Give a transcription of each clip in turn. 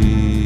be.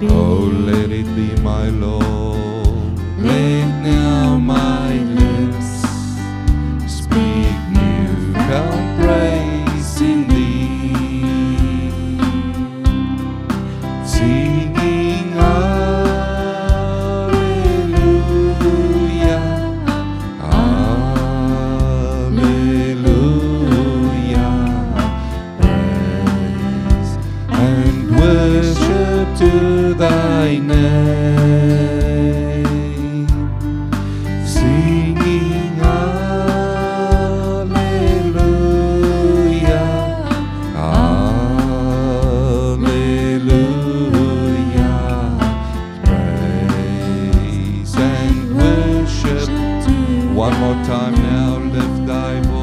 be. Oh, let it be, my Lord. One more time now, lift thy voice.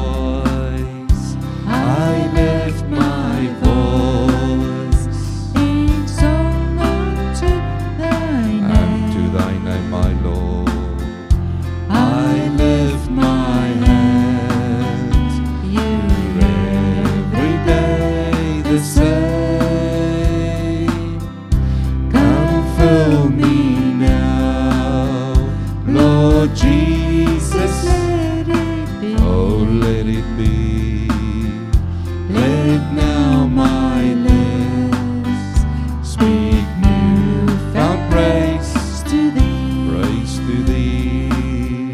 let it be. Let now my lips speak new found praise to thee. Praise to thee.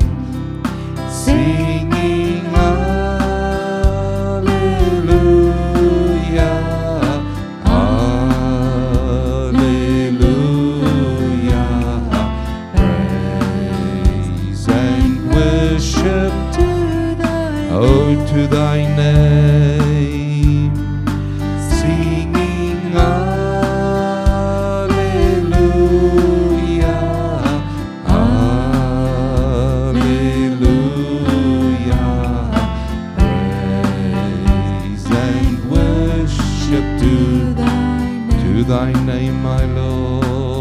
Singing hallelujah, hallelujah. Praise and worship Oh, to thy name, singing Alleluia, Alleluia, praise and worship to, to thy name, my Lord.